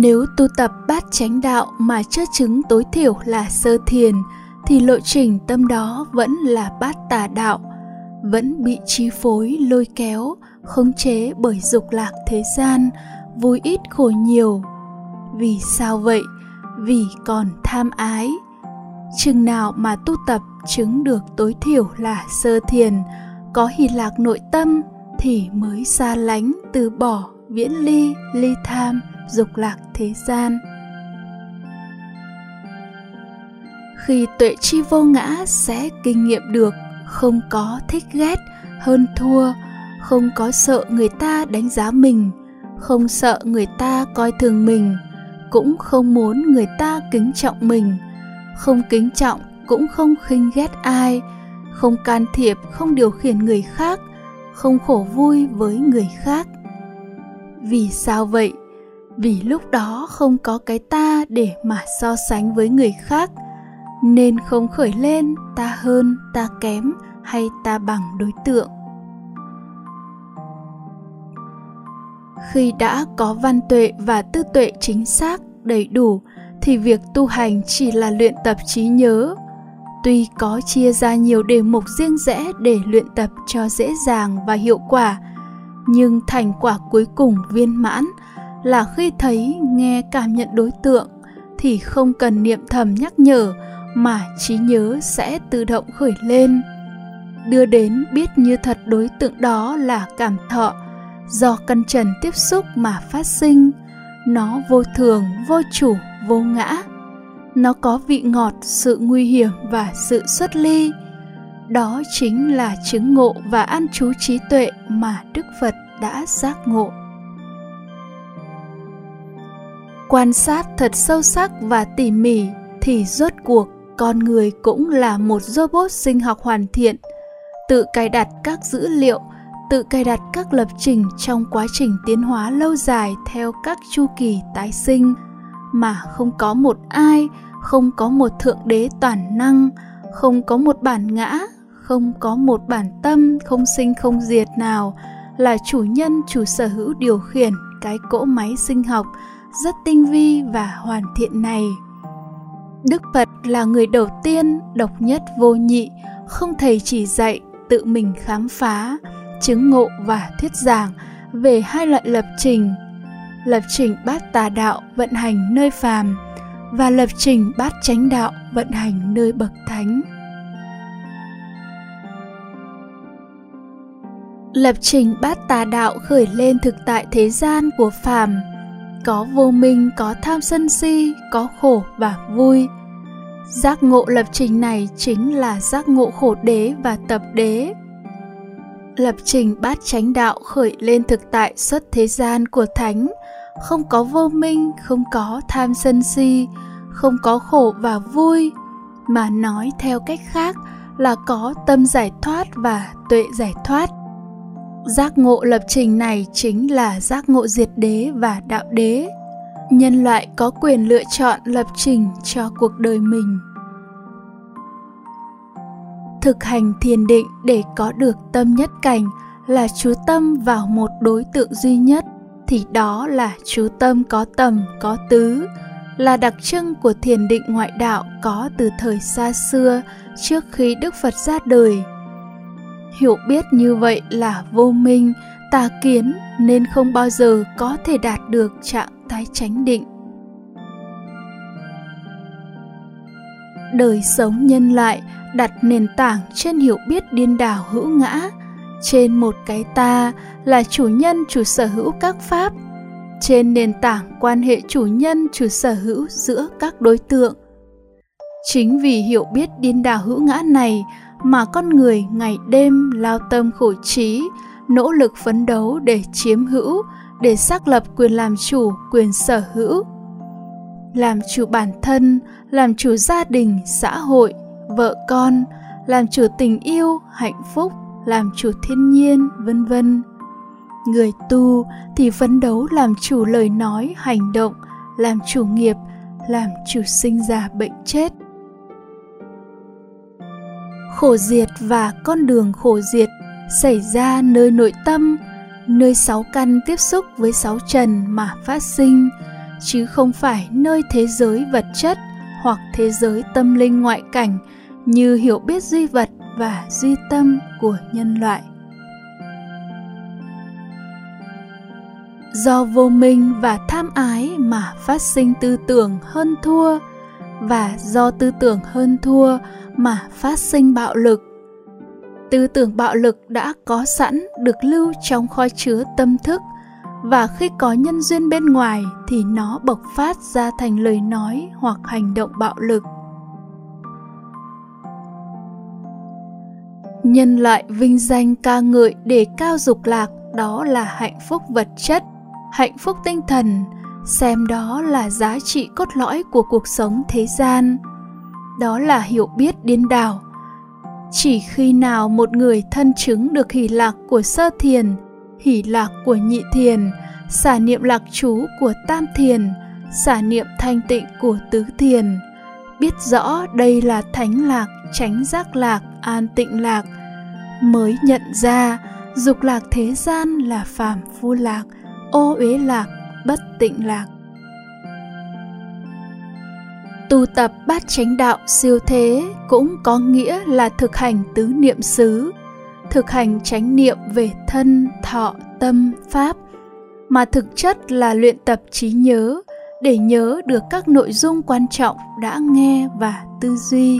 nếu tu tập bát chánh đạo mà chưa chứng tối thiểu là sơ thiền, thì lộ trình tâm đó vẫn là bát tà đạo, vẫn bị chi phối lôi kéo, khống chế bởi dục lạc thế gian, vui ít khổ nhiều. Vì sao vậy? Vì còn tham ái. Chừng nào mà tu tập chứng được tối thiểu là sơ thiền, có hỷ lạc nội tâm thì mới xa lánh từ bỏ viễn ly ly tham dục lạc thế gian. Khi tuệ chi vô ngã sẽ kinh nghiệm được không có thích ghét, hơn thua, không có sợ người ta đánh giá mình, không sợ người ta coi thường mình, cũng không muốn người ta kính trọng mình, không kính trọng cũng không khinh ghét ai, không can thiệp, không điều khiển người khác, không khổ vui với người khác. Vì sao vậy? Vì lúc đó không có cái ta để mà so sánh với người khác, nên không khởi lên ta hơn, ta kém hay ta bằng đối tượng. Khi đã có văn tuệ và tư tuệ chính xác, đầy đủ, thì việc tu hành chỉ là luyện tập trí nhớ. Tuy có chia ra nhiều đề mục riêng rẽ để luyện tập cho dễ dàng và hiệu quả, nhưng thành quả cuối cùng viên mãn là khi thấy nghe cảm nhận đối tượng thì không cần niệm thầm nhắc nhở mà trí nhớ sẽ tự động khởi lên. Đưa đến biết như thật đối tượng đó là cảm thọ do căn trần tiếp xúc mà phát sinh. Nó vô thường, vô chủ, vô ngã. Nó có vị ngọt, sự nguy hiểm và sự xuất ly. Đó chính là chứng ngộ và an trú trí tuệ mà đức phật đã giác ngộ quan sát thật sâu sắc và tỉ mỉ thì rốt cuộc con người cũng là một robot sinh học hoàn thiện. Tự cài đặt các dữ liệu, tự cài đặt các lập trình trong quá trình tiến hóa lâu dài theo các chu kỳ tái sinh. Mà không có một ai, không có một thượng đế toàn năng, không có một bản ngã, không có một bản tâm không sinh không diệt nào là chủ nhân, chủ sở hữu điều khiển cái cỗ máy sinh học rất tinh vi và hoàn thiện này. Đức phật là người đầu tiên độc nhất vô nhị, không thầy chỉ dạy tự mình khám phá, chứng ngộ và thuyết giảng về hai loại lập trình lập trình bát tà đạo vận hành nơi phàm và lập trình bát chánh đạo vận hành nơi bậc thánh. Lập trình bát tà đạo khởi lên thực tại thế gian của phàm có vô minh, có tham sân si, có khổ và vui. Giác ngộ lập trình này chính là giác ngộ khổ đế và tập đế. Lập trình bát chánh đạo khởi lên thực tại xuất thế gian của thánh. Không có vô minh, không có tham sân si, không có khổ và vui, mà nói theo cách khác là có tâm giải thoát và tuệ giải thoát giác ngộ lập trình này chính là giác ngộ diệt đế và đạo đế. Nhân loại có quyền lựa chọn lập trình cho cuộc đời mình. Thực hành thiền định để có được tâm nhất cảnh là chú tâm vào một đối tượng duy nhất, thì đó là chú tâm có tầm, có tứ, là đặc trưng của thiền định ngoại đạo có từ thời xa xưa, trước khi đức phật ra đời hiểu biết như vậy là vô minh, tà kiến nên không bao giờ có thể đạt được trạng thái chánh định. Đời sống nhân loại đặt nền tảng trên hiểu biết điên đảo hữu ngã. Trên một cái ta là chủ nhân, chủ sở hữu các pháp. Trên nền tảng quan hệ chủ nhân, chủ sở hữu giữa các đối tượng. Chính vì hiểu biết điên đảo hữu ngã này mà con người ngày đêm lao tâm khổ trí, nỗ lực phấn đấu để chiếm hữu, để xác lập quyền làm chủ, quyền sở hữu. Làm chủ bản thân, làm chủ gia đình, xã hội, vợ con, làm chủ tình yêu, hạnh phúc, làm chủ thiên nhiên, vân vân. Người tu thì phấn đấu làm chủ lời nói, hành động, làm chủ nghiệp, làm chủ sinh già bệnh chết khổ diệt và con đường khổ diệt xảy ra nơi nội tâm, nơi sáu căn tiếp xúc với sáu trần mà phát sinh, chứ không phải nơi thế giới vật chất hoặc thế giới tâm linh ngoại cảnh như hiểu biết duy vật và duy tâm của nhân loại. Do vô minh và tham ái mà phát sinh tư tưởng hơn thua và do tư tưởng hơn thua mà phát sinh bạo lực. Tư tưởng bạo lực đã có sẵn, được lưu trong kho chứa tâm thức, và khi có nhân duyên bên ngoài thì nó bộc phát ra thành lời nói hoặc hành động bạo lực. Nhân loại vinh danh ca ngợi để cao dục lạc, đó là hạnh phúc vật chất, hạnh phúc tinh thần, xem đó là giá trị cốt lõi của cuộc sống thế gian đó là hiểu biết điên đảo. Chỉ khi nào một người thân chứng được hỷ lạc của sơ thiền, hỷ lạc của nhị thiền, xả niệm lạc chú của tam thiền, xả niệm thanh tịnh của tứ thiền, biết rõ đây là thánh lạc tránh giác lạc, an tịnh lạc, mới nhận ra dục lạc thế gian là phàm phu lạc, ô uế lạc, bất tịnh lạc tu tập bát chánh đạo siêu thế cũng có nghĩa là thực hành tứ niệm xứ, thực hành chánh niệm về thân, thọ, tâm, pháp, mà thực chất là luyện tập trí nhớ để nhớ được các nội dung quan trọng đã nghe và tư duy.